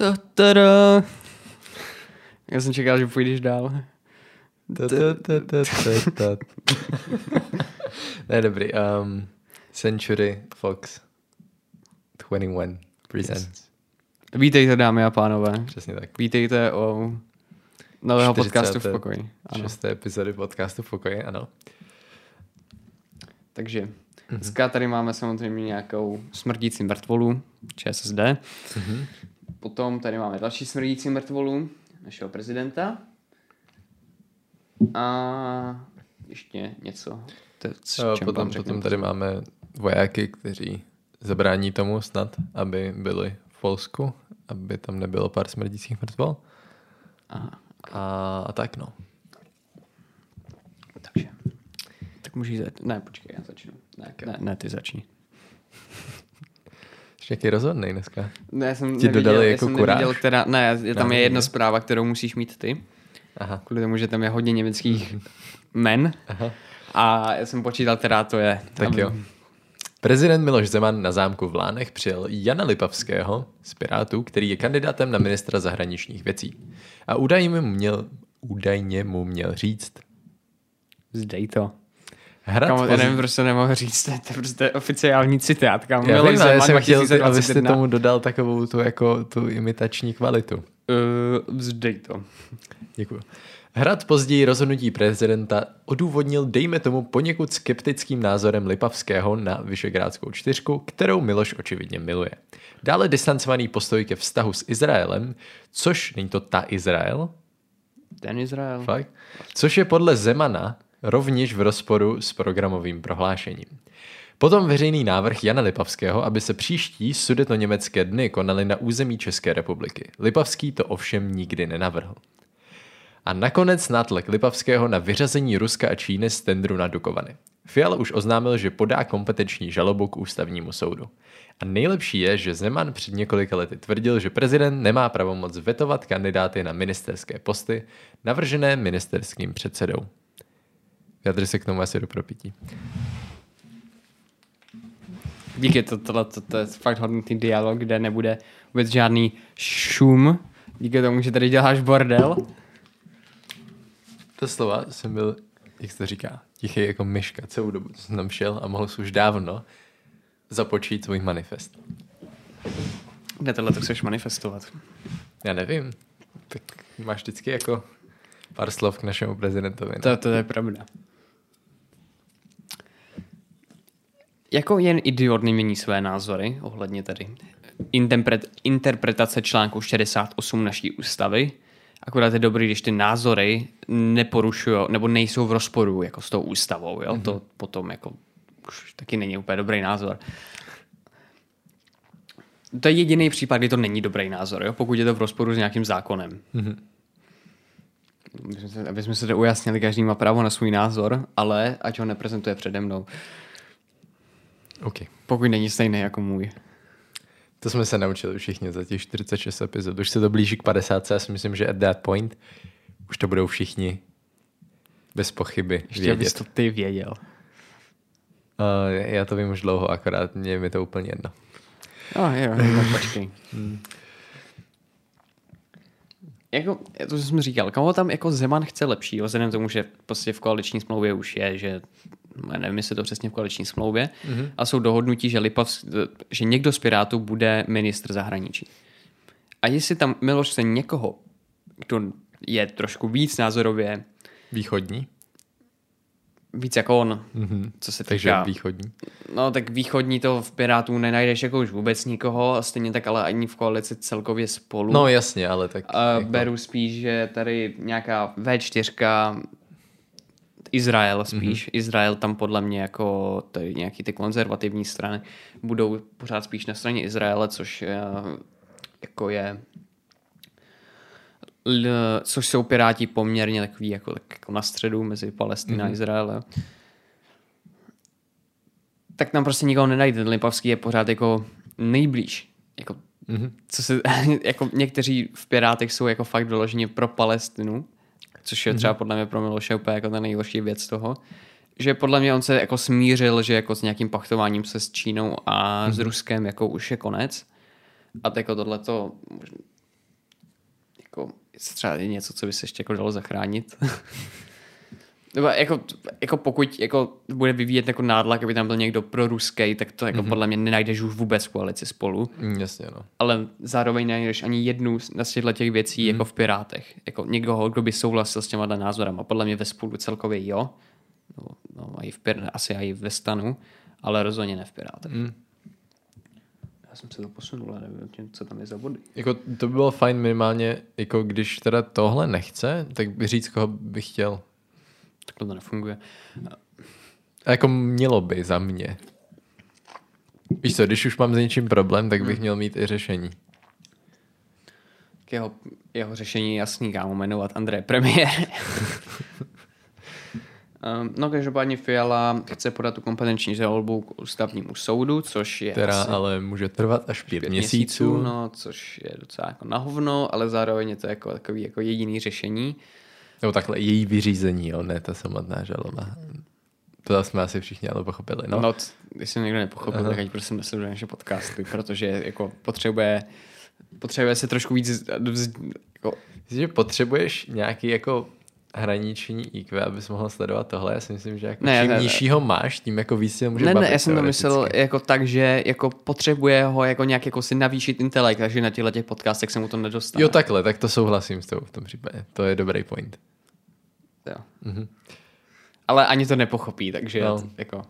Ta, tada. Já jsem čekal, že půjdeš dál. Ta, ta, ta, ta, ta, ta. ne, dobrý. Um, Century Fox 21 Presents. Vítejte, dámy a pánové. Přesně tak. Vítejte o nového 40. podcastu v pokoji. Ano. Šesté epizody podcastu v pokoji, ano. Takže Mhm. dneska tady máme samozřejmě nějakou smrdící mrtvolu, ČSSD. Mhm. Potom tady máme další smrdící mrtvolu, našeho prezidenta. A ještě něco. Čem potom, potom tady máme vojáky, kteří zabrání tomu snad, aby byli v Polsku, aby tam nebylo pár smrdících mrtvol. Aha, A, a tak no. takže. Tak můžeš začít. Ne, počkej, já začnu. Ne, ne, ne ty začni. Nějaký rozhodný dneska. Ne, já jsem Ti neviděl, dodali já jako jsem kuráž? neviděl, která, ne, je, tam je Právě, jedna ne? zpráva, kterou musíš mít ty, Aha. kvůli tomu, že tam je hodně německých men. Aha. A já jsem počítal, která to je. Tak Aby- jo. Prezident Miloš Zeman na zámku v Lánech přijel Jana Lipavského z Pirátů, který je kandidátem na ministra zahraničních věcí. A údajně mu měl, údajně mu měl říct Zdej to. Hrad Kamo, já nevím, proč to nemohl říct, to je, to je prostě oficiální citát. Kam Já vím, ale já jsem chtěl, 2021. abyste tomu dodal takovou tu, jako, tu imitační kvalitu. Uh, vzdej to. Děkuji. Hrad později rozhodnutí prezidenta odůvodnil, dejme tomu, poněkud skeptickým názorem Lipavského na Vyšegrádskou čtyřku, kterou Miloš očividně miluje. Dále distancovaný postoj ke vztahu s Izraelem, což není to ta Izrael, Ten Izrael. fakt, což je podle Zemana rovněž v rozporu s programovým prohlášením. Potom veřejný návrh Jana Lipavského, aby se příští sudetoněmecké dny konaly na území České republiky. Lipavský to ovšem nikdy nenavrhl. A nakonec nátlak Lipavského na vyřazení Ruska a Číny z tendru na Dukovany. Fiala už oznámil, že podá kompetenční žalobu k ústavnímu soudu. A nejlepší je, že Zeman před několika lety tvrdil, že prezident nemá pravomoc vetovat kandidáty na ministerské posty, navržené ministerským předsedou. Vyjadři se k tomu asi do propití. Díky, to, tohle, to, to je fakt hodnotný dialog, kde nebude vůbec žádný šum. Díky tomu, že tady děláš bordel. To slova jsem byl, jak se to říká, tichý jako myška celou dobu, co jsem tam šel a mohl jsi už dávno započít svůj manifest. Kde tohle to chceš manifestovat? Já nevím, tak máš vždycky jako pár slov k našemu prezidentovi. No? To, to je pravda. Jako jen idiot nemění své názory ohledně tady interpret, interpretace článku 68 naší ústavy. Akorát je dobrý, když ty názory neporušují nebo nejsou v rozporu jako s tou ústavou. Jo? Mm-hmm. To potom jako už taky není úplně dobrý názor. To je jediný případ, kdy to není dobrý názor, jo? pokud je to v rozporu s nějakým zákonem. Mhm. Aby jsme se- Aby jsme se to ujasnili, každý má právo na svůj názor, ale ať ho neprezentuje přede mnou, OK. pokud není stejný jako můj. To jsme se naučili všichni za těch 46 epizod. Už se to blíží k 50. Já si myslím, že at that point už to budou všichni bez pochyby Ještě vědět. to ty věděl. Uh, já to vím už dlouho, akorát mě je mi to úplně jedno. No jo, tak počkej. Jako, to jsem říkal, koho tam jako Zeman chce lepší, vzhledem tomu, že prostě v koaliční smlouvě už je, že nevím, jestli je to přesně v koaliční smlouvě, mm-hmm. a jsou dohodnutí, že, Lipav, že někdo z Pirátů bude ministr zahraničí. A jestli tam Miloš chce někoho, kdo je trošku víc názorově, Východní? víc jako on, Mhm. co se Takže týká... východní. No tak východní to v Pirátů nenajdeš jako už vůbec nikoho, a stejně tak ale ani v koalici celkově spolu. No jasně, ale tak... A jako, beru spíš, že tady nějaká V4, Izrael spíš. Mm-hmm. Izrael tam podle mě jako tady nějaký ty konzervativní strany budou pořád spíš na straně Izraele, což je, jako je L, což jsou Piráti poměrně takový jako, tak jako na středu mezi Palestina mm-hmm. a Izraele. Tak tam prostě nikoho nenajde. Ten Lipavský je pořád jako nejblíž. Jako Mhm. co se, jako někteří v Pirátech jsou jako fakt vyloženě pro Palestinu, což je třeba podle mě pro Miloše úplně jako ta nejhorší věc toho, že podle mě on se jako smířil, že jako s nějakým pachtováním se s Čínou a s Ruskem jako už je konec. A tak jako tohleto jako, jestli třeba je něco, co by se ještě jako dalo zachránit. Nebo jako, jako pokud jako bude vyvíjet jako nádlak, aby tam byl někdo pro ruský, tak to jako mm-hmm. podle mě nenajdeš už vůbec v koalici spolu. Mm, jasně, no. Ale zároveň nenajdeš ani jednu z těchto těch věcí mm. jako v Pirátech. Jako někoho, kdo by souhlasil s těma názorama. Podle mě ve spolu celkově jo. No, no i v Pir- asi i ve stanu, ale rozhodně ne v Pirátech. Mm. Já jsem se to posunul, ale nevím, co tam je za body. Jako, to by bylo fajn minimálně, jako když teda tohle nechce, tak by říct, koho bych chtěl. Tak to nefunguje. A jako mělo by za mě. Víš co, když už mám s něčím problém, tak bych hmm. měl mít i řešení. K jeho, jeho řešení jasný, kámo, jmenovat André premiér. Um, no každopádně Fiala chce podat tu kompetenční žalobu k ústavnímu soudu, což je Která asi ale může trvat až pět, pět měsíců. měsíců. No, což je docela jako na hovno, ale zároveň je to jako takový jako jediný řešení. Nebo takhle její vyřízení, jo, ne ta samotná žaloba. To jsme asi všichni ale pochopili, no. No, když jsem někdo nepochopil, Aha. tak ať prosím nesleduje naše podcasty, protože jako potřebuje, potřebuje se trošku víc... Jako... Myslím, že potřebuješ nějaký jako hraniční IQ, abys mohl sledovat tohle. Já si myslím, že jako ne, čím ne, nižšího ne. máš, tím jako víc si může Ne, bavit, ne, já jsem to myslel jako tak, že jako potřebuje ho jako nějak jako si navýšit intelekt, takže na těchto těch podcastech se mu to nedostane. Jo, takhle, tak to souhlasím s tou v tom případě. To je dobrý point. Jo. Mhm. Ale ani to nepochopí, takže no. jako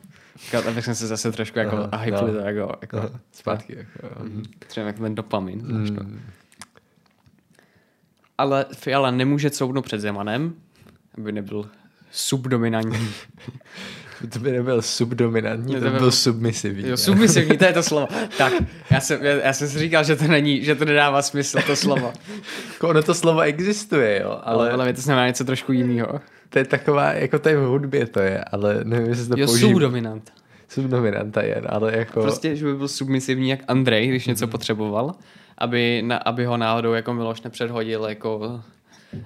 abych jsem se zase trošku jako a hypli no. to jako, jako Aha, zpátky. Jako, mm. Třeba jak ten dopamin. Mm. Ale Fiala nemůže couvnout před Zemanem, aby nebyl subdominantní. to by nebyl subdominantní, to by byl submisivní. Jo, submisivní, to je to slovo. Tak, já jsem, já, já jsem si říkal, že to není, že to nedává smysl, to slovo. Jako ono to slovo existuje, jo, ale... Ale to znamená něco trošku jiného. To je taková, jako to je v hudbě to je, ale nevím, jestli to jo, používá. subdominant. Subdominanta je, ale jako... Prostě, že by byl submisivní jak Andrej, když něco mm. potřeboval, aby, na, aby ho náhodou jako Miloš nepředhodil jako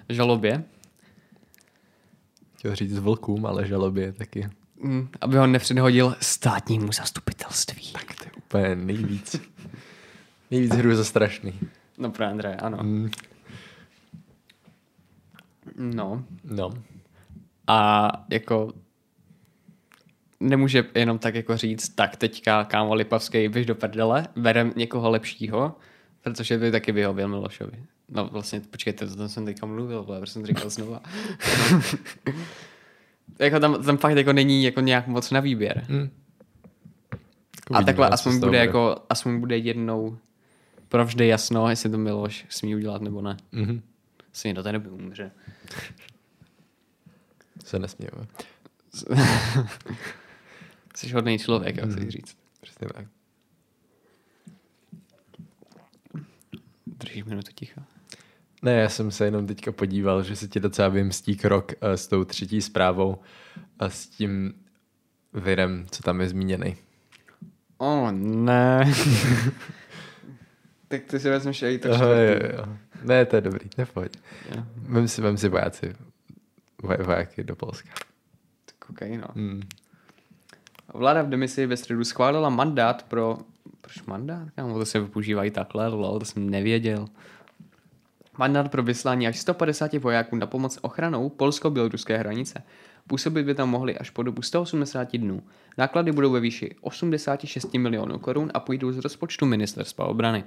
žalobě chtěl říct vlkům, ale žalobě taky. Mm, aby ho nepředhodil státnímu zastupitelství. Tak to je úplně nejvíc. nejvíc hru za strašný. No pro Andreje, ano. Mm. No. No. A jako nemůže jenom tak jako říct, tak teďka kámo Lipavský, běž do prdele, berem někoho lepšího, protože by taky vyhověl Milošovi. No vlastně, počkejte, to jsem teďka mluvil, ale jsem to říkal znova. jako tam, tam fakt jako není jako nějak moc na výběr. Hmm. a takhle aspoň bude, jako, aspoň bude jednou provždy jasno, jestli to Miloš smí udělat nebo ne. Mm-hmm. Si do té doby umře. Se nesměju. Jsi hodný člověk, jak mm-hmm. říct. Přesně tak. Držíš minutu ticha. Ne, já jsem se jenom teďka podíval, že se ti docela vymstí krok uh, s tou třetí zprávou a s tím virem, co tam je zmíněný. O, oh, ne. tak ty si vezmeš i to Aha, jo, jo. Ne, to je dobrý, nepojď. Yeah. Vem si, vem si vojáci, vojáky do Polska. Tak okay, no. Hmm. Vláda v demisi ve středu schválila mandát pro... Proč mandát? Kámo, to se používají takhle, lol, to jsem nevěděl. Mandát pro vyslání až 150 vojáků na pomoc ochranou polsko-běloruské hranice. Působit by tam mohli až po dobu 180 dnů. Náklady budou ve výši 86 milionů korun a půjdou z rozpočtu ministerstva obrany.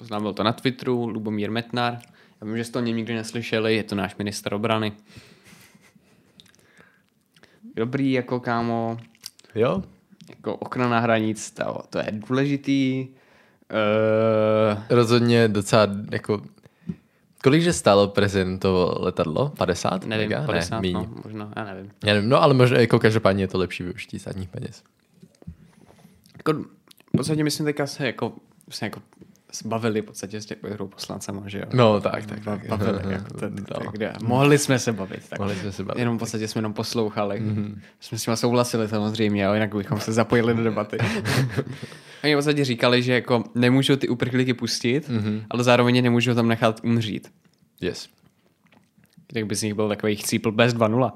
Známil to na Twitteru, Lubomír Metnar. Já vím, že jste to nikdy neslyšeli, je to náš minister obrany. Dobrý, jako kámo. Jo? Jako ochrana hranic, to, to je důležitý. Uh... Rozhodně docela jako Kolikže stálo prezidentovo letadlo? 50? Nevím, mega? 50, ne, no, možná, já nevím. Já nevím, no ale možná jako každopádně je to lepší využití státních peněz. Jako, v podstatě myslím teďka se jako, se jako bavili v podstatě s těmi poslancema, že jo? No, tak, tak. tak. Bavili, jako ten, no. tak, kde, mohli jsme se bavit. Tak. Mohli jsme se bavit. Jenom v podstatě jsme jenom poslouchali. Mm-hmm. Jsme s nimi souhlasili samozřejmě, ale jinak bychom se zapojili do debaty. Oni v podstatě říkali, že jako nemůžou ty uprchlíky pustit, mm-hmm. ale zároveň nemůžou tam nechat umřít. Yes. Tak by z nich byl takový chcípl bez 2.0.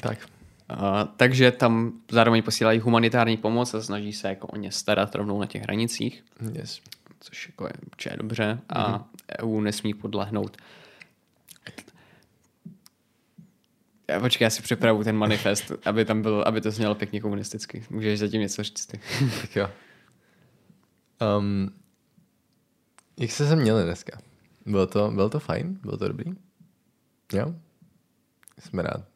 Tak. Takže tam zároveň posílají humanitární pomoc a snaží se jako o ně starat rovnou na těch hranicích. Yes. což jako je, či je dobře a mm-hmm. EU nesmí podlehnout. Já počkej, já si připravu ten manifest, aby tam byl, aby to znělo pěkně komunisticky. Můžeš zatím něco říct ty. tak jo. Um, jak jste se měli dneska? Bylo to, bylo to fajn? Bylo to dobrý? Jo? Jsme rád.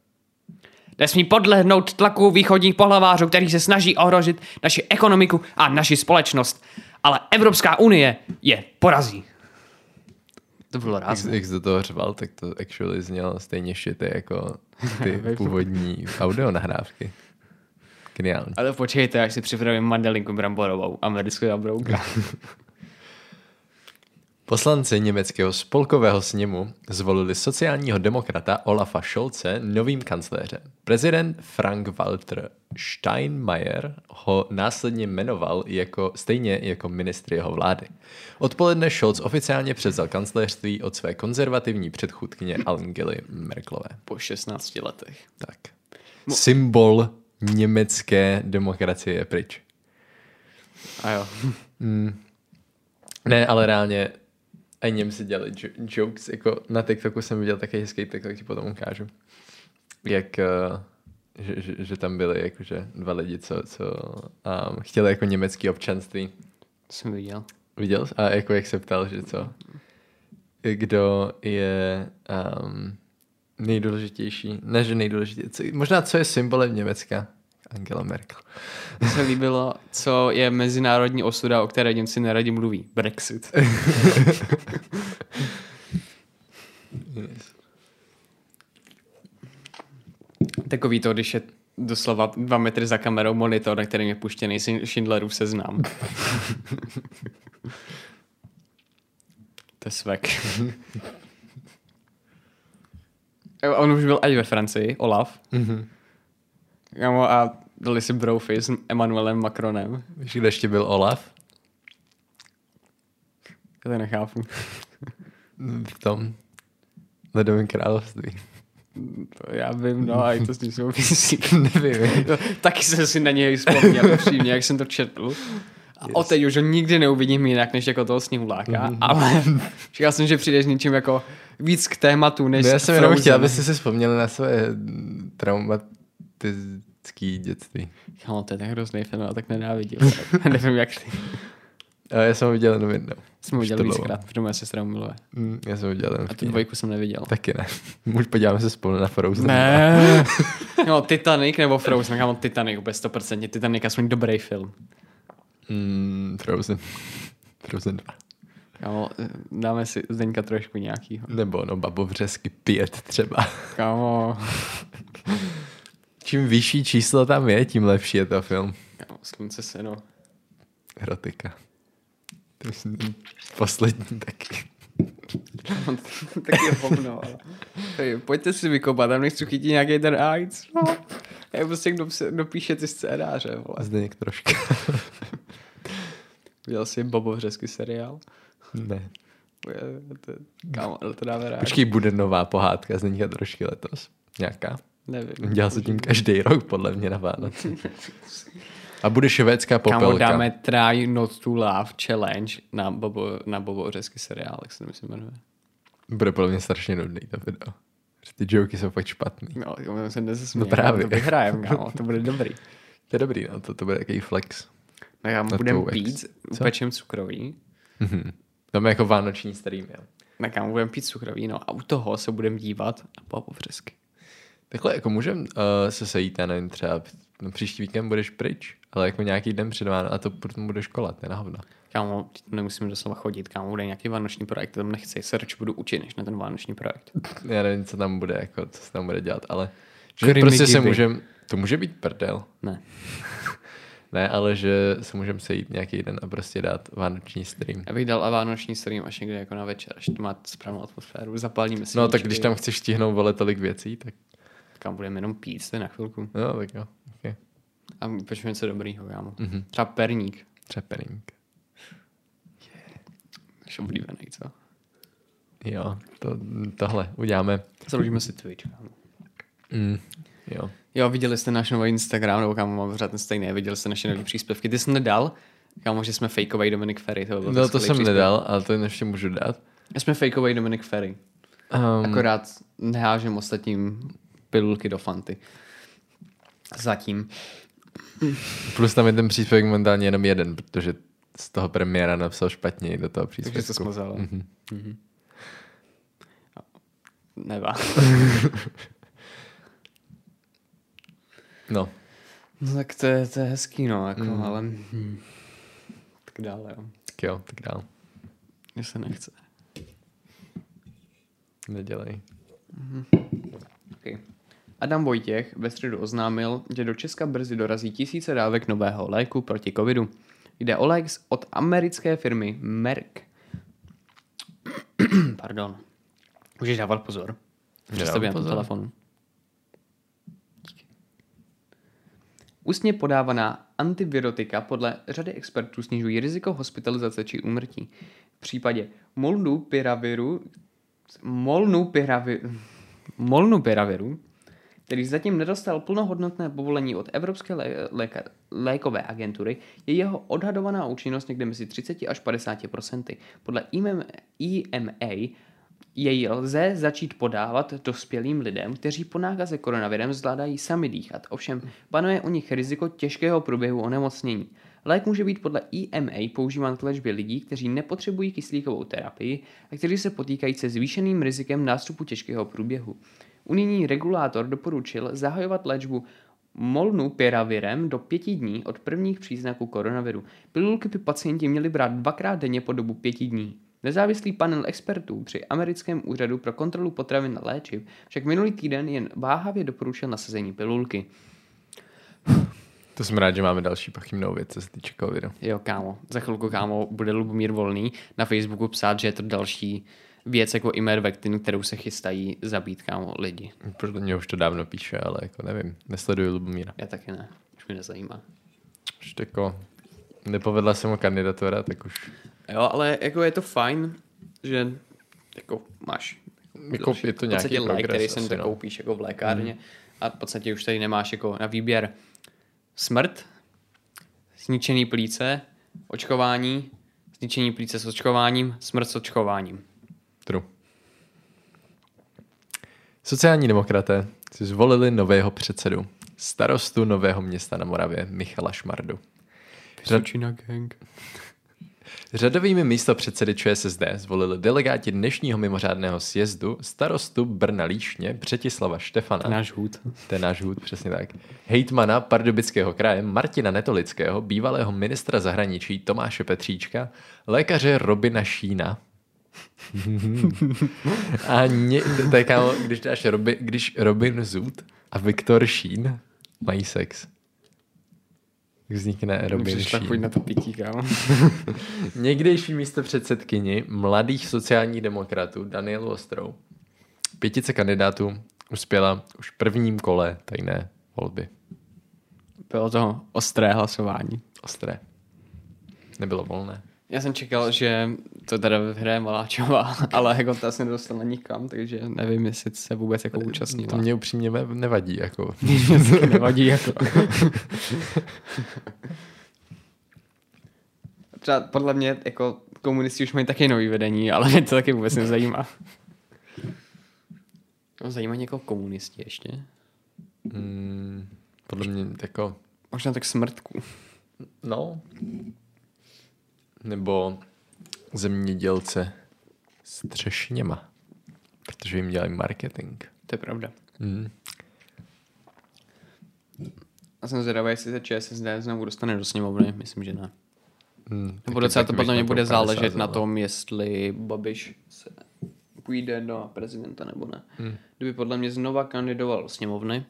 Nesmí podlehnout tlaku východních pohlavářů, který se snaží ohrožit naši ekonomiku a naši společnost. Ale Evropská unie je porazí. To bylo rázné. Jak, jak do toho řval, tak to actually znělo stejně šity jako ty původní audio nahrávky. Geniální. Ale počkejte, až si připravím mandelinku bramborovou, americkou brouka. Poslanci německého spolkového sněmu zvolili sociálního demokrata Olafa Scholze novým kancléřem. Prezident Frank-Walter Steinmeier ho následně jmenoval jako, stejně jako ministr jeho vlády. Odpoledne Scholz oficiálně převzal kancléřství od své konzervativní předchůdkyně Angely Merkelové. Po 16 letech. Tak. Symbol německé demokracie je pryč. A jo. Mm. Ne, ale reálně a Němci dělali jokes, jako na TikToku jsem viděl taky hezký TikTok, ti potom ukážu. Jak, uh, že, že, že, tam byli jakože dva lidi, co, co um, chtěli jako německý občanství. Jsem viděl. Viděl? A jako jak se ptal, že co? Kdo je um, nejdůležitější, ne že nejdůležitější, možná co je symbolem Německa? Angela Merkel. Mně se líbilo, co je mezinárodní osuda, o které Němci neradi mluví. Brexit. yes. Takový to, když je doslova dva metry za kamerou monitor, na kterém je puštěný Schindlerův seznam. to je svek. On už byl i ve Francii, Olaf. Mm-hmm. Kamo, a dali si brofy s Emmanuelem Macronem. Víš, kde ještě byl Olaf? Já to nechápu. v tom ledovém království. To já vím, no a i to s tím souvisí. Nevím. Taky jsem si na něj vzpomněl, upřímně, jak jsem to četl. A yes. o teď už ho nikdy neuvidím jinak, než jako toho snihuláka, mm-hmm. ale čekal jsem, že přijdeš něčím jako víc k tématu, než no, já jsem jenom chtěl, abyste si vzpomněli na své traumatiz dětský dětství. Kámo, to je tak hrozný film, ale tak nenávidím. Nevím, jak ty. A já jsem ho viděl jenom jednou. Jsem ho viděl víckrát, protože moje sestra ho miluje. Mm, já jsem ho viděl jenom A tu dvojku jsem neviděl. Taky ne. Můž podíváme se spolu na Frozen. Ne. no, Titanic nebo Frozen, kámo, Titanic úplně 100%. Titanic je aspoň dobrý film. Mm, Frozen. Frozen 2. Kámo, dáme si Zdeňka trošku nějakýho. Nebo no, babovřesky pět třeba. Kámo. Čím vyšší číslo tam je, tím lepší je to film. Jo, slunce se, no. Erotika. To myslím, poslední taky. taky je hovno, ale... Pojďte si vykopat, tam nechci chytit nějaký ten AIDS. No. Já prostě kdo, dopíše ty scénáře, vole. Zdeněk troška. Viděl jsi Bobovřesky seriál? Ne. Kámo, to dáme rád. Počkej, bude nová pohádka z trošky letos. Nějaká? Nevím. Dělá se tím každý rok, podle mě na Vánoce. A bude švédská popelka. Kámo, dáme Try Not to Laugh Challenge na Bobo, na Bobo Ořezky seriál, jak se to myslím jmenuje. Bude podle mě strašně nudný to video. Ty joky jsou fakt špatný. No, já se nezesměl. No právě. To vyhrajem, kámo, to bude dobrý. To je dobrý, no, to, to bude takový flex. No já budeme pít, upečem cukroví. Mm-hmm. To je jako vánoční stream, jo. Tak kámo, budeme pít cukroví, no a u toho se budeme dívat na Bobo Vřesky. Takhle jako můžeme uh, se sejít, já nevím, třeba no, příští víkend budeš pryč, ale jako nějaký den před Váno a to potom bude škola, to je na hovno. Kámo, nemusím doslova chodit, kámo, bude nějaký vánoční projekt, tam nechci, se radši budu učit, než na ten vánoční projekt. já nevím, co tam bude, jako, co se tam bude dělat, ale že prostě se můžem, to může být prdel. Ne. ne, ale že se můžeme sejít nějaký den a prostě dát vánoční stream. Já bych dal a vánoční stream až někdy jako na večer, až to má správnou atmosféru, zapálíme si. No tak když tam chceš stihnout vole tolik věcí, tak kam budeme jenom pít, to je na chvilku. No, tak jo. Okay. A počujeme něco dobrýho, kámo. Mm-hmm. Třeba perník. Třeba perník. Yeah. Naš oblíbený, co? Jo, to, tohle uděláme. Založíme si Twitch, kámo. Mm, jo. Jo, viděli jste náš nový Instagram, nebo kámo, mám pořád ten stejný, viděli jste naše nové příspěvky. Ty jsi nedal Kámo, že jsme fakeový Dominic Ferry. To, bylo No to jsem příspěvek. nedal, ale to ještě můžu dát. Jsme fakeový Dominic Ferry. Um, Akorát nehážem ostatním pilulky do fanty. Zatím. plus tam je ten příspěvek momentálně jenom jeden, protože z toho premiéra napsal špatně do toho Takže to příspěvku. Mhm. Mhm. Nevá. No, No tak to je, to je hezký, no, jako, Mm. ale... Hm. Tak dále, jo. tak jo, tak dál. Mně se nechce. Nedělej. Okay. Adam Vojtěch ve středu oznámil, že do Česka brzy dorazí tisíce dávek nového léku proti covidu. Jde o lék od americké firmy Merck. Pardon. Můžeš dávat pozor. Představím na pozor. telefonu. Ústně podávaná antivirotika podle řady expertů snižují riziko hospitalizace či úmrtí. V případě molnupiraviru, molnupiraviru, molnupiraviru, který zatím nedostal plnohodnotné povolení od Evropské lé- léka- lékové agentury, je jeho odhadovaná účinnost někde mezi 30 až 50 procenty. Podle EMA jej lze začít podávat dospělým lidem, kteří po nákaze koronavirem zvládají sami dýchat. Ovšem, panuje u nich riziko těžkého průběhu onemocnění. Lék může být podle EMA používán k léčbě lidí, kteří nepotřebují kyslíkovou terapii a kteří se potýkají se zvýšeným rizikem nástupu těžkého průběhu. Unijní regulátor doporučil zahajovat léčbu molnupiravirem do pěti dní od prvních příznaků koronaviru. Pilulky by pacienti měli brát dvakrát denně po dobu pěti dní. Nezávislý panel expertů při americkém úřadu pro kontrolu potravin a léčiv však minulý týden jen váhavě doporučil nasazení pilulky. To jsem rád, že máme další pochybnou věc, co se týče covidu. Jo, kámo, za chvilku, kámo, bude Lubomír Volný na Facebooku psát, že je to další věc jako Imervectin, kterou se chystají zabít, kámo, lidi. Podle mě už to dávno píše, ale jako nevím, nesleduju Lubomíra. Já taky ne, už mě nezajímá. Už jako nepovedla se mu kandidatura, tak už Jo, ale jako je to fajn, že jako máš Jako je to nějaký lék, progres který si no. koupíš jako v lékárně hmm. a v podstatě už tady nemáš jako na výběr smrt, zničený plíce, očkování, zničení plíce s očkováním, smrt s očkováním. True. Sociální demokraté si zvolili nového předsedu, starostu Nového města na Moravě, Michala Šmardu. Vysočina gang. Řadovými místo předsedy ČSSD zvolili delegáti dnešního mimořádného sjezdu starostu Brna Líšně Břetislava Štefana. Náš hůd. Je náš hůd, přesně tak. Hejtmana Pardubického kraje Martina Netolického, bývalého ministra zahraničí Tomáše Petříčka, lékaře Robina Šína. a ně, to je kámo, když dáš Robi, když Robin Zoot a Viktor Šín mají sex. Vznikne Šín. pojď na to pití, kámo. Někdejší místo předsedkyni mladých sociálních demokratů Danielu Ostrou. Pětice kandidátů uspěla už v prvním kole tajné volby. Bylo to ostré hlasování. Ostré. Nebylo volné. Já jsem čekal, že to teda hraje Maláčová, ale jako ta se nedostala nikam, takže nevím, jestli se vůbec jako účastnila. To mě upřímně ne- nevadí. Jako. Nevadí jako. Třeba podle mě jako komunisti už mají taky nový vedení, ale mě to taky vůbec nezajímá. No, zajímá někoho komunisti ještě? Mm, podle mě jako, Možná tak smrtku. no, nebo zemědělce s třešněma, protože jim dělají marketing. To je pravda. Mm. A jsem zvědavý, jestli se ČSSD znovu dostane do sněmovny. Myslím, že ne. Mm, Nebo docela to podle mě bude 50 záležet na tom, jestli Babiš se půjde do prezidenta nebo ne. Hmm. Kdyby podle mě znova kandidoval do sněmovny,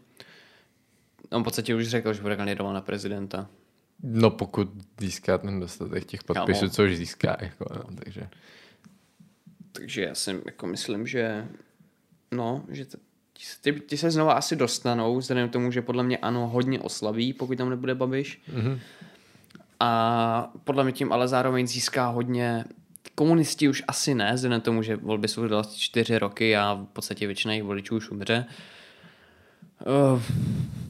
on v podstatě už řekl, že bude kandidovat na prezidenta. No pokud získá ten dostatek těch podpisů, Kámo. což získá, jako, no, takže. Takže já si jako myslím, že no, že t- ty, ty se znova asi dostanou, vzhledem k tomu, že podle mě ano, hodně oslaví, pokud tam nebude Babiš. Mhm. A podle mě tím ale zároveň získá hodně komunisti už asi ne, vzhledem k tomu, že volby jsou další čtyři roky a v podstatě většina jejich voličů už umře. Uh,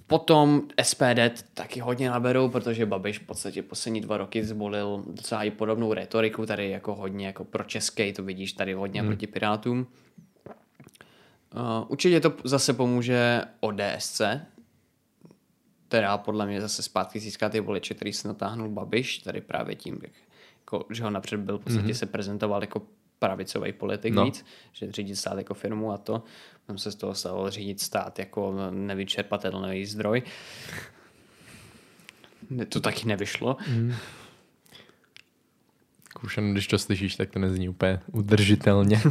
Potom SPD taky hodně naberou, protože Babiš v podstatě poslední dva roky zvolil docela i podobnou retoriku, tady jako hodně jako pro český, to vidíš tady hodně hmm. proti Pirátům. Uh, určitě to zase pomůže ODSC, která podle mě zase zpátky získá ty voliče, který se natáhnul Babiš, tady právě tím, jako, že ho napřed byl, v podstatě mm-hmm. se prezentoval jako pravicový politik no. víc, že řídit stát jako firmu a to. Tam se z toho stalo řídit stát jako nevyčerpatelný zdroj. To taky nevyšlo. Mm. Kušan, když to slyšíš, tak to nezní úplně udržitelně.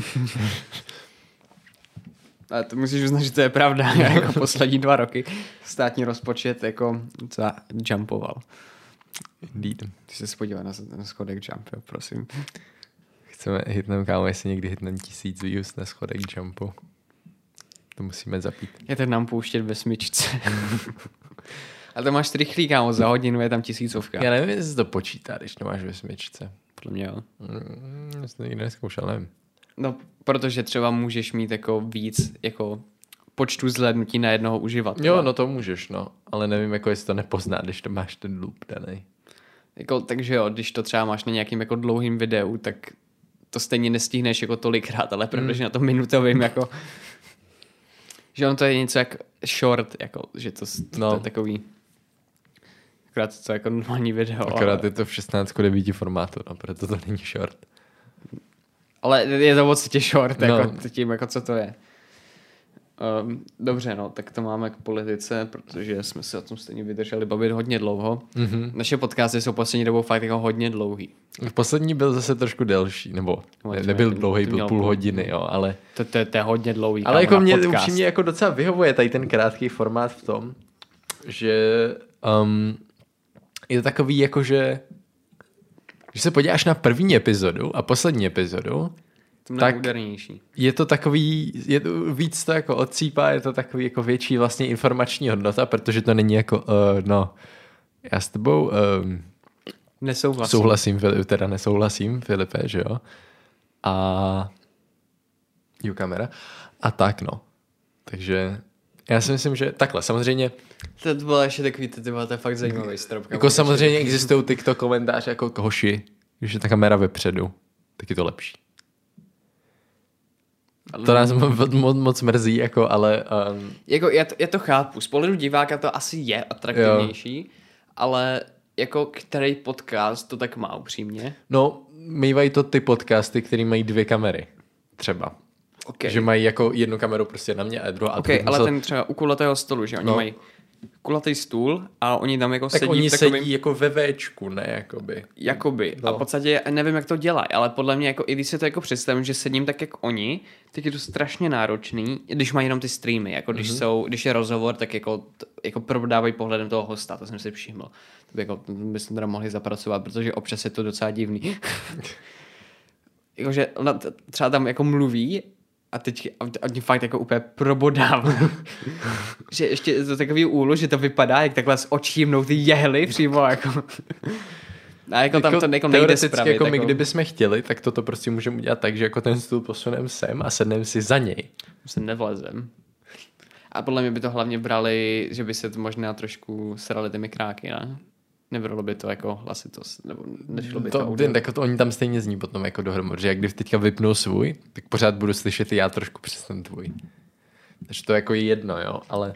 Ale to musíš uznat, že to je pravda. jako poslední dva roky státní rozpočet jako docela jumpoval. Indeed. Ty se podívat na, na schodek jump, jo, prosím. Chceme hitnout, kámo, jestli někdy hitneme tisíc views na schodek jumpu. To musíme zapít. Je ten nám pouštět ve smyčce. Ale to máš rychlý, kámo, za hodinu je tam tisícovka. Já nevím, jestli to počítá, když to máš ve smyčce. Podle mě jo. Mm, já jsem to nikdy neskoušel, nevím. No, protože třeba můžeš mít jako víc jako počtu zhlédnutí na jednoho uživatele. Jo, no to můžeš, no. Ale nevím, jako jestli to nepozná, když to máš ten loop daný. Jako, takže jo, když to třeba máš na nějakým jako dlouhým videu, tak to stejně nestihneš jako tolikrát, ale protože mm. na tom minutovým jako že on to je něco jak short, jako, že to, to, no. to je takový akorát to je jako normální video. Akorát ale... je to v 16 9 formátu, no, proto to není short. Ale je to moc short, no. jako, tím, jako co to je. Um, dobře, no, tak to máme k politice, protože jsme se o tom stejně vydrželi bavit hodně dlouho. Mm-hmm. Naše podcasty jsou poslední dobou fakt jako hodně dlouhý. V poslední byl zase trošku delší, nebo no, ne, nebyl dlouhý, byl půl hodiny, jo, ale... To, to, to je hodně dlouhý. Ale jako mě upřímně jako docela vyhovuje tady ten krátký formát v tom, že um, je to takový jako, že když se podíváš na první epizodu a poslední epizodu, tak je to takový, je to, víc to jako odcípá, je to takový jako větší vlastně informační hodnota, protože to není jako, uh, no, já s tebou um, nesouhlasím. Souhlasím, Filip, teda nesouhlasím, Filipe, že jo. A jo, kamera. A tak, no. Takže já si myslím, že takhle, samozřejmě. To bylo ještě takový, to je fakt zajímavý strop. Jako samozřejmě existují TikTok komentáře jako hoši, když je ta kamera vepředu, tak je to lepší. To nás moc, moc mrzí, jako, ale... Um... Jako já to, já to chápu. Z pohledu diváka to asi je atraktivnější, jo. ale jako který podcast to tak má upřímně? No, mývají to ty podcasty, které mají dvě kamery. Třeba. Okay. Že mají jako jednu kameru prostě na mě a druhou. Ok, ale musel... ten třeba u kulatého stolu, že oni no. mají kulatý stůl a oni tam jako tak sedí oni v takovým... sedí jako ve Včku, ne jakoby. Jakoby. No. A v podstatě nevím, jak to dělají, ale podle mě, jako, i když si to jako představím, že sedím tak, jak oni, tak je to strašně náročný, když mají jenom ty streamy, jako když, mm-hmm. jsou, když je rozhovor, tak jako, jako prodávají pohledem toho hosta, to jsem si všiml. To by jako, bychom teda mohli zapracovat, protože občas je to docela divný. Jakože ona třeba tam jako mluví a teď a oni fakt jako úplně probodává. že ještě je to takový úlo, že to vypadá, jak takhle s očí mnou ty jehly přímo jako. A jako, jako tam to jako nejde spravit. Jako my, jako... kdybychom chtěli, tak toto prostě můžeme udělat tak, že jako ten stůl posuneme sem a sedneme si za něj. Se nevlezem. A podle mě by to hlavně brali, že by se to možná trošku srali ty mikráky, ne? Nebylo by to jako hlasitost, nebo nešlo by to, to ten, tak to oni tam stejně zní potom jako dohromady, že jak když teďka vypnu svůj, tak pořád budu slyšet i já trošku přes ten tvůj. Takže to jako je jedno, jo, ale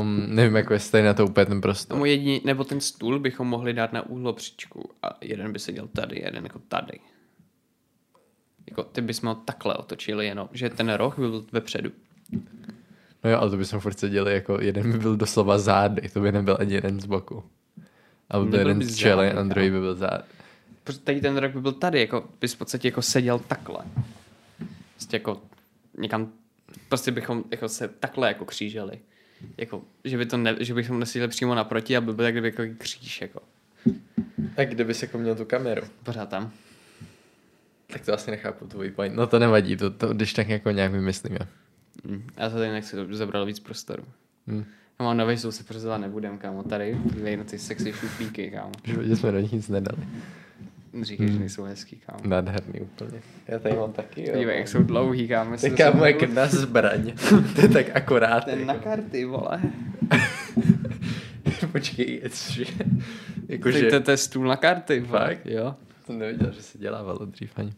um, nevím, jako jestli na to úplně ten prostor. No, jediný, nebo ten stůl bychom mohli dát na úhlopříčku a jeden by seděl tady, jeden jako tady. Jako ty bychom ho takhle otočili jenom, že ten roh byl vepředu. No jo, ale to bychom furt seděli jako jeden by byl doslova zády, to by nebyl ani jeden z boku. A byl jeden z čele a druhý by byl zád. Protože tady ten rok by byl tady, jako bys v podstatě jako seděl takhle. Prostě jako někam, prostě bychom jako se takhle jako kříželi. Jako, že, by to ne, že bychom neseděli přímo naproti a byl by tak kdyby jako kříž, jako. A kde bys jako měl tu kameru? Pořád tam. Tak to asi nechápu tvůj point. No to nevadí, to, to když tak jako nějak vymyslíme. Mm. Já to tady nechci, zabral víc prostoru. Mm. Já mám nový soused, přezovat nebudem, kámo, tady. Dívej na ty sexy šuplíky, kámo. Že jsme do nich nic nedali. Říkej, hmm. že nejsou hezký, kámo. Nádherný úplně. Já tady mám taky, jo. Dívej, jak jsou dlouhý, kámo. Tak kámo, jak na zbraň. to je tak akorát. Ten jako. na karty, vole. Počkej, cože? To, Jakože... to, to je stůl na karty. Fakt? Jo. jsem nevěděl, že se dělávalo dřív ani.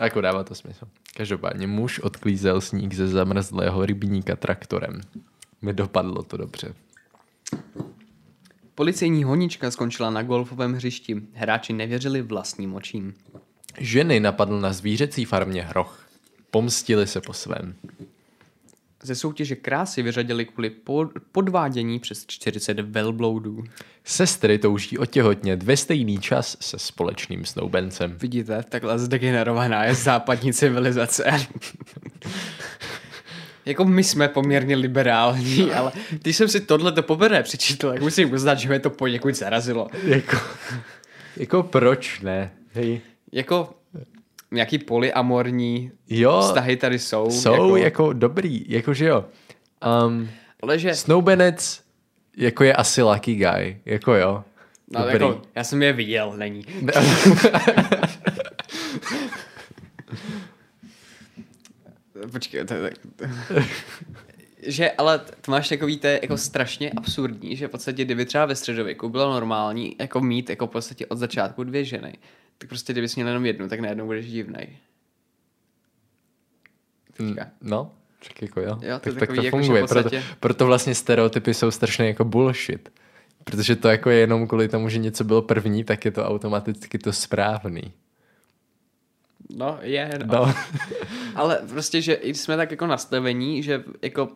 A jako dává to smysl. Každopádně muž odklízel sníh ze zamrzlého rybníka traktorem. Mi dopadlo to dobře. Policejní honička skončila na golfovém hřišti. Hráči nevěřili vlastním očím. Ženy napadl na zvířecí farmě hroch. Pomstili se po svém. Ze soutěže krásy vyřadili kvůli po- podvádění přes 40 velbloudů. Sestry touží otěhotnět ve stejný čas se společným snoubencem. Vidíte, takhle zdegenerovaná je západní civilizace. jako my jsme poměrně liberální, ale když jsem si tohle to poprvé přečetl, tak musím uznat, že mě to poněkud zarazilo. Jako, jako proč ne? Hej. Jako nějaký polyamorní Jo, vztahy tady jsou. jsou jako, jako dobrý, jakože jo. Um, ale že, snoubenec jako je asi lucky guy, jako jo. no, dobrý. jako, já jsem je viděl, není. Počkej, to, to, že ale to máš takový, to je jako strašně absurdní, že v podstatě kdyby třeba ve středověku bylo normální jako mít jako v podstatě od začátku dvě ženy, tak prostě kdybys měl jenom jednu, tak najednou budeš divnej. Teďka. No, tak jako jo. Jo, to je tak, tak takový to jako, funguje. podstatě- Proto, proto vlastně stereotypy jsou strašně jako bullshit. Protože to jako je jenom kvůli tomu, že něco bylo první, tak je to automaticky to správný. No, je, no. No. Ale prostě, že jsme tak jako nastavení, že jako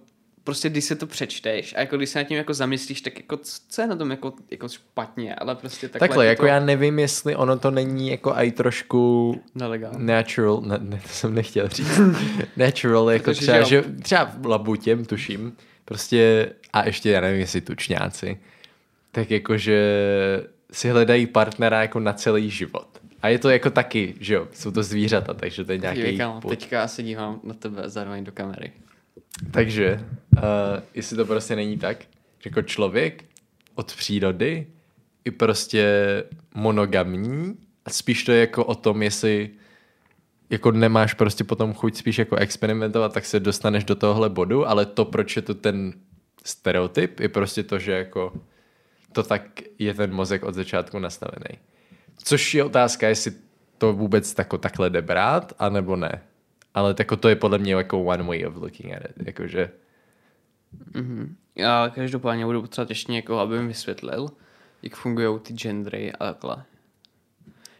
prostě když se to přečteš a jako když se nad tím jako zamyslíš, tak jako co je na tom jako, jako špatně, ale prostě takhle, Takhle, jako já nevím, jestli ono to není jako aj trošku Nelegální. natural, ne, ne, to jsem nechtěl říct, natural, jako Protože, třeba, jo. že třeba v labutěm, tuším, prostě, a ještě já nevím, jestli tučňáci, tak jakože si hledají partnera jako na celý život. A je to jako taky, že jo, jsou to zvířata, takže to je nějaký put. teďka se dívám na tebe zároveň do kamery. Takže, uh, jestli to prostě není tak, že jako člověk od přírody i prostě monogamní a spíš to je jako o tom, jestli jako nemáš prostě potom chuť spíš jako experimentovat, tak se dostaneš do tohohle bodu, ale to, proč je to ten stereotyp, je prostě to, že jako to tak je ten mozek od začátku nastavený. Což je otázka, jestli to vůbec tako, takhle jde brát, anebo ne. Ale tako to je podle mě jako one way of looking at it. Jakože, Mhm. Já každopádně budu potřebovat ještě někoho, aby mi vysvětlil, jak fungují ty gendry a takhle.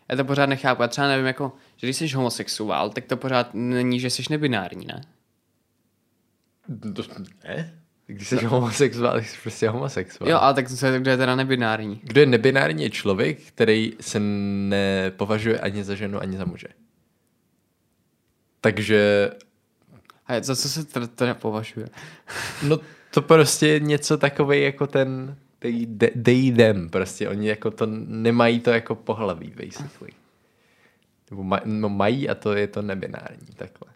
Já to pořád nechápu. Já třeba nevím, jako, že když jsi homosexuál, tak to pořád není, že jsi nebinární, ne? to, ne? Když jsi homosexuál, tak jsi prostě homosexuál. Jo, ale tak co je, kdo je teda nebinární? Kdo je nebinární je člověk, který se nepovažuje ani za ženu, ani za muže. Takže, A za co se teda, teda považuje? no to prostě je něco takové jako ten they, they, them, prostě oni jako to nemají to jako pohlaví, basically. Nebo maj, no mají a to je to nebinární, takhle.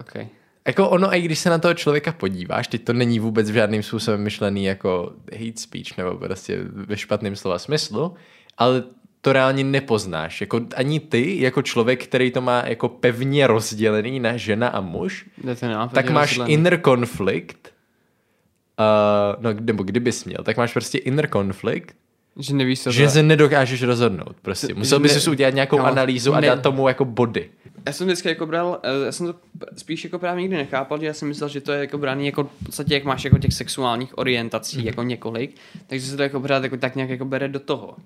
OK. Jako ono, i když se na toho člověka podíváš, teď to není vůbec žádným způsobem myšlený jako hate speech nebo prostě ve špatném slova smyslu, ale to reálně nepoznáš. Jako ani ty, jako člověk, který to má jako pevně rozdělený na žena a muž, tak máš rozdělený. inner conflict, uh, no nebo kdybys měl, tak máš prostě inner conflict, Že nevíš, co že se nedokážeš rozhodnout. Prostě. Musel bys ne- si udělat nějakou kámo, analýzu a ne- dát tomu jako body. Já jsem vždycky jako bral, eh, já jsem to spíš jako právě nikdy nechápal, že já jsem myslel, že to je jako braný jako v podstatě, jak máš jako těch sexuálních orientací, mm. jako několik, takže se to jako pořád jako tak nějak jako bere do toho.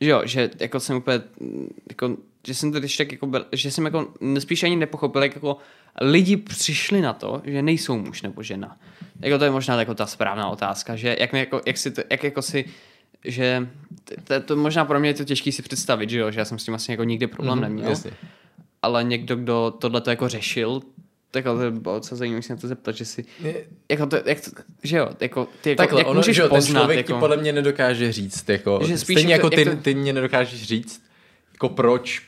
Že jo, že jako jsem úplně, mm, jako, že jsem to když tak jako, že jsem jako spíš ani nepochopil, jak jako lidi přišli na to, že nejsou muž nebo žena. Jako to je možná jako ta správná otázka, že jak, jako, jak si to, jak jako si že to, to, možná pro mě je to těžké si představit, že jo, že já jsem s tím asi jako nikdy problém Mhm, neměl jasně. Ale někdo, kdo tohle to jako řešil, tak ale to bylo docela zajímavé se na to zeptat, že si, jako to, jak to, že jo, jako ty jako, Takhle, jak ono, můžeš že jo, ten poznat, člověk jako, ti podle mě nedokáže říct, jako, Že spíš stejně jak jako to- ty, jak to- ty mě nedokážeš říct, jako proč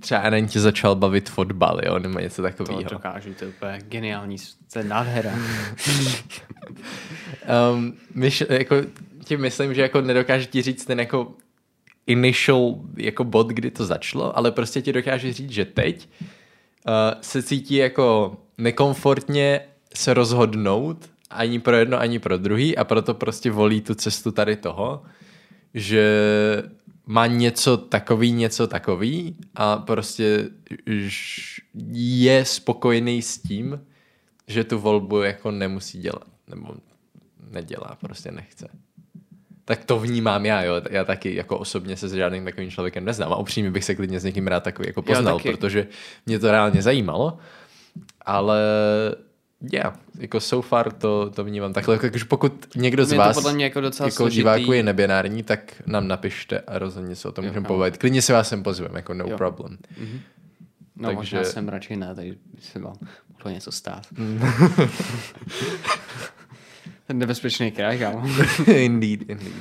třeba Eren tě začal bavit fotbal, jo, nebo něco to takového. dokážu, to je úplně geniální, to je nádhera. Um, myš, jako, tím myslím, že jako nedokáže ti říct ten jako initial jako bod, kdy to začalo, ale prostě ti dokáže říct, že teď uh, se cítí jako nekomfortně se rozhodnout ani pro jedno, ani pro druhý a proto prostě volí tu cestu tady toho, že má něco takový, něco takový a prostě je spokojený s tím, že tu volbu jako nemusí dělat. Nebo nedělá, prostě nechce. Tak to vnímám já, jo. Já taky jako osobně se s žádným takovým člověkem neznám a upřímně bych se klidně s někým rád takový jako poznal, protože mě to reálně zajímalo, ale yeah, jako so far to, to vnímám takhle. Jako, pokud někdo z mě vás podle mě jako, docela jako diváků je nebinární, tak nám napište a rozhodně se o tom můžeme povědět. Klidně se vás sem pozveme, jako no jo. problem. Mm-hmm. No Takže... možná jsem radši ne, takže se vám mohlo něco stát. Nebezpečný kraj, kámo. indeed, indeed.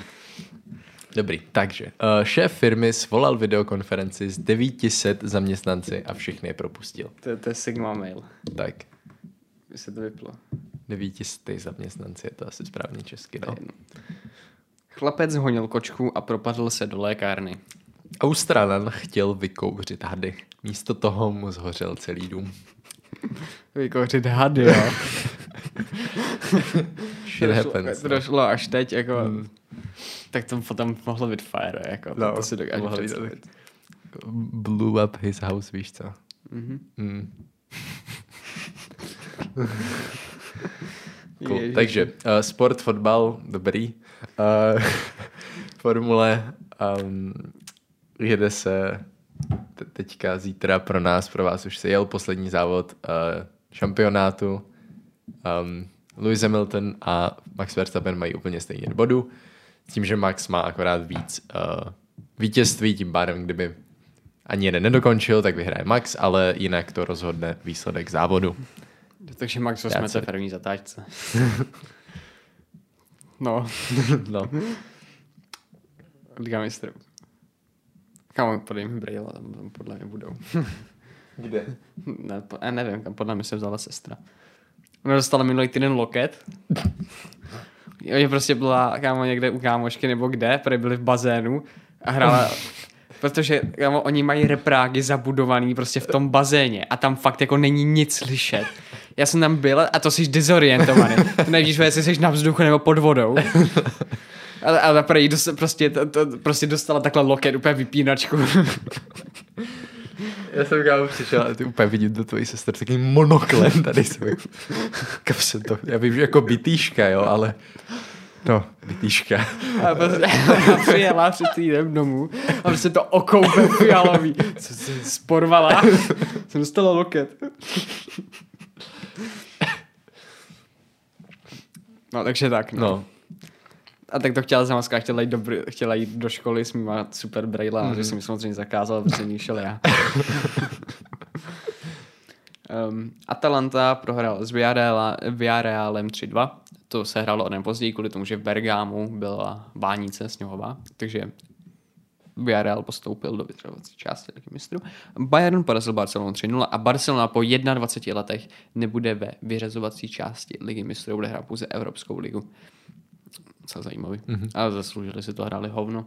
Dobrý, takže uh, šéf firmy svolal videokonferenci s 900 zaměstnanci a všechny je propustil. To, to je Sigma mail. Tak. By se to vyplo. 900 zaměstnanci, je to asi správně česky, no. Chlapec honil kočku a propadl se do lékárny. Australan chtěl vykouřit hady. Místo toho mu zhořel celý dům. Vykouřit hady, jo. Shit to happens. To došlo až teď, jako... Hmm. Tak to potom mohlo být fire, jako. No, to si dokážu představit. Blew up his house, víš co? Mm-hmm. Mm. cool. Takže uh, sport, fotbal, dobrý. Uh, formule um, jede se teďka zítra pro nás, pro vás už se jel poslední závod uh, šampionátu. Um, Lewis Hamilton a Max Verstappen mají úplně stejně bodu, s tím, že Max má akorát víc uh, vítězství, tím pádem, kdyby ani jeden nedokončil, tak vyhraje Max, ale jinak to rozhodne výsledek závodu. Takže Max jsme se první zatáčce. no. no. Liga mistrů. Kam podle mě Braille, podle mě budou. Kde? Ne, po, já nevím, kam podle mě se vzala sestra. Ona dostala minulý týden loket. Je prostě byla kámo někde u kámošky nebo kde, protože byli v bazénu a hrála protože kámo, oni mají reprágy zabudovaný prostě v tom bazéně a tam fakt jako není nic slyšet. Já jsem tam byl a to jsi dezorientovaný. To nevíš, jestli jsi na vzduchu nebo pod vodou. Ale, ale prý dost, prostě, to, to, prostě dostala takhle loket, úplně vypínačku. Já jsem kámo přišel a ty úplně vidím do tvojí sestry taký monoklem tady jsem. Kam se to, já vím, že jako bytýška, jo, ale No, bytýška. A prostě přijela před týdnem domů a prostě to okoupe fialový. Co se sporvala. Jsem dostala loket. No, takže tak. No. no. A tak to chtěla zamaska, chtěla jít do, chtěla jít do školy s mýma super braila, mm-hmm. že jsem mi samozřejmě zakázal, protože ní šel já. um, Atalanta prohrál s Villarrealem 3-2. To se hrálo o den později, kvůli tomu, že v Bergámu byla bánice sněhová, takže Villarreal postoupil do vytřebovací části taky mistru. Bayern porazil Barcelonu 3-0 a Barcelona po 21 letech nebude ve vyřazovací části ligy mistrů, bude hrát pouze Evropskou ligu. Co zajímavý. Mm-hmm. Ale zasloužili si to, hráli hovno.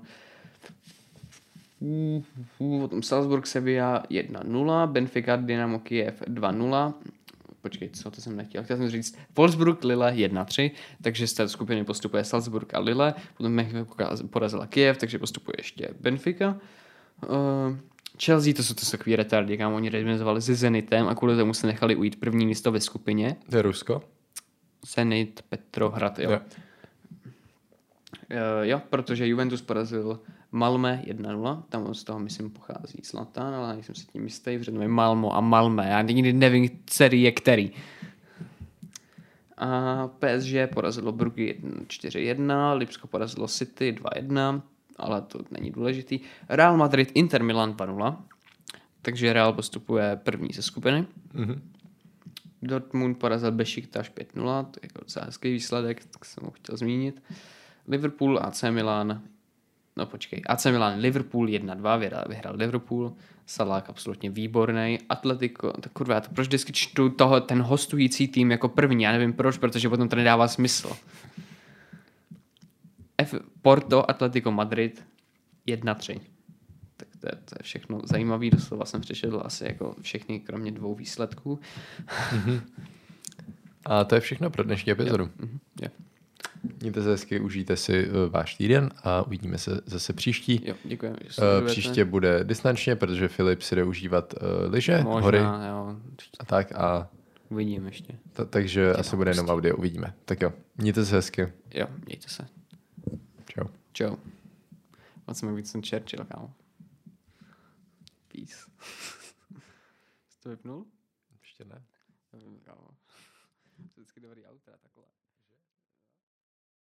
Potom Salzburg Sevilla 1-0, Benfica Dynamo Kiev 2-0, počkej, co to jsem nechtěl, chtěl jsem říct Wolfsburg Lille 1-3, takže z té skupiny postupuje Salzburg a Lille, potom porazila Kiev, takže postupuje ještě Benfica. Uh, Chelsea, to jsou to takový retardy, kam oni remizovali se Zenitem a kvůli tomu se nechali ujít první místo ve skupině. To je Rusko? Zenit, Petrohrad, jo. jo. Uh, jo, protože Juventus porazil Malme 1-0, tam z toho myslím pochází Zlatan, ale nejsem si tím jistý, protože to je Malmo a Malme, já nikdy nevím, který je který. A PSG porazilo Brugy 4-1, Lipsko porazilo City 2-1, ale to není důležitý. Real Madrid Inter Milan 2-0, takže Real postupuje první ze skupiny. Mm-hmm. Dortmund porazil Besiktas 5-0, to je jako docela hezký výsledek, tak jsem ho chtěl zmínit. Liverpool AC Milan no počkej, AC Milan Liverpool 1-2, vyhrál, Liverpool, Salák absolutně výborný, Atletico, tak kurva, já to proč vždycky čtu toho, ten hostující tým jako první, já nevím proč, protože potom to nedává smysl. F, Porto, Atletico Madrid 1-3. Tak to je, to je všechno zajímavé, doslova jsem přečetl asi jako všechny, kromě dvou výsledků. A to je všechno pro dnešní epizodu. Mhm, jo. Mějte se hezky, užijte si eh, váš týden a uvidíme se zase příští. jo, děkujeme. Uh, příště bude distančně, protože Filip si jde užívat uh, lyže, Možná, hory jo. a tak. A Uvidíme ještě. ta, takže asi bude jenom audio, uvidíme. Tak jo, mějte se hezky. Jo, mějte se. Čau. Čau. Moc jsem víc ten Churchill, kámo. Peace. Jsi to vypnul? Ještě ne.